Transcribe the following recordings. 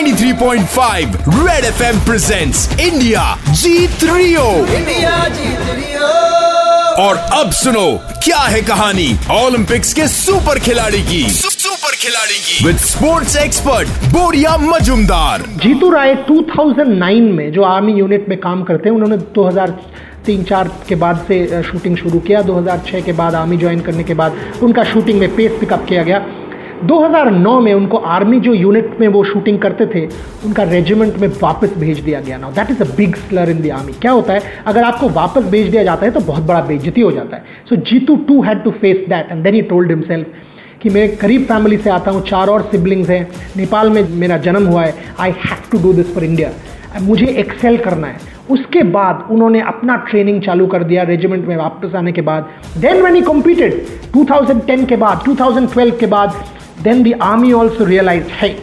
93.5 red FM presents India जीत Rio India जीत लियो और अब सुनो क्या है कहानी ओलंपिक्स के सुपर खिलाड़ी की? सुपर खिलाड़ी की। विद स्पोर्ट्स एक्सपर्ट बोरिया मजुमदार। जीतू राय 2009 में जो आर्मी यूनिट में काम करते हैं उन्होंने 2000 तीन चार के बाद से शूटिंग शुरू किया। 2006 के बाद आर्मी ज्वाइन करने के बाद उनका शूटिंग में पेस पिकअप किया गया। 2009 में उनको आर्मी जो यूनिट में वो शूटिंग करते थे, उनका रेजिमेंट में वापस भेज दिया गया। ना that is a big slur in the army क्या होता है? अगर आपको वापस भेज दिया जाता है तो बहुत बड़ा बेइज्जती हो जाता है। So Jeetu too had to face that and then he told himself कि मैं करीब फैमिली से आता हूँ, चार और सिबलिंग्स हैं। नेपाल में मेरा जन्म हुआ है। I have to do this for India मुझे एक्सेल करना है। उसके बाद उन्होंने अपना ट्रेनिंग चालू कर दिया रेजिमेंट में वापस आने के बाद। देन व्हेन ही कम्पीटेड 2010 के बाद 2012 के बाद then the army also realized hey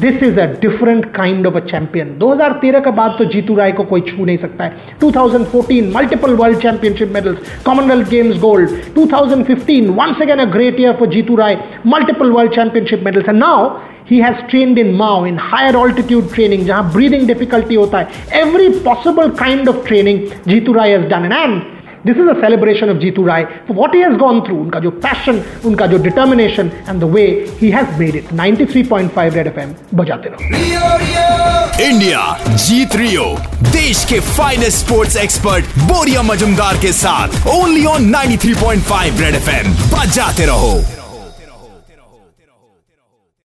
this is a different kind of a champion 2013 के बाद तो जीतू राय को कोई छू नहीं सकता है 2014 multiple world championship medals Commonwealth Games gold 2015 once again a great year for Jitu Rai multiple world championship medals and now he has trained in Mao in higher altitude training जहां breathing difficulty होता है every possible kind of training Jitu Rai has done and this is a celebration of Jeetu Rai for what he has gone through उनका जो passion उनका जो determination and the way he has made it 93.5 red FM बजाते रहो। India जीत रियो देश के finest sports expert बोरिया मजुमदार के साथ ओनली ऑन 93.5 रेड एफएम बजाते रहो।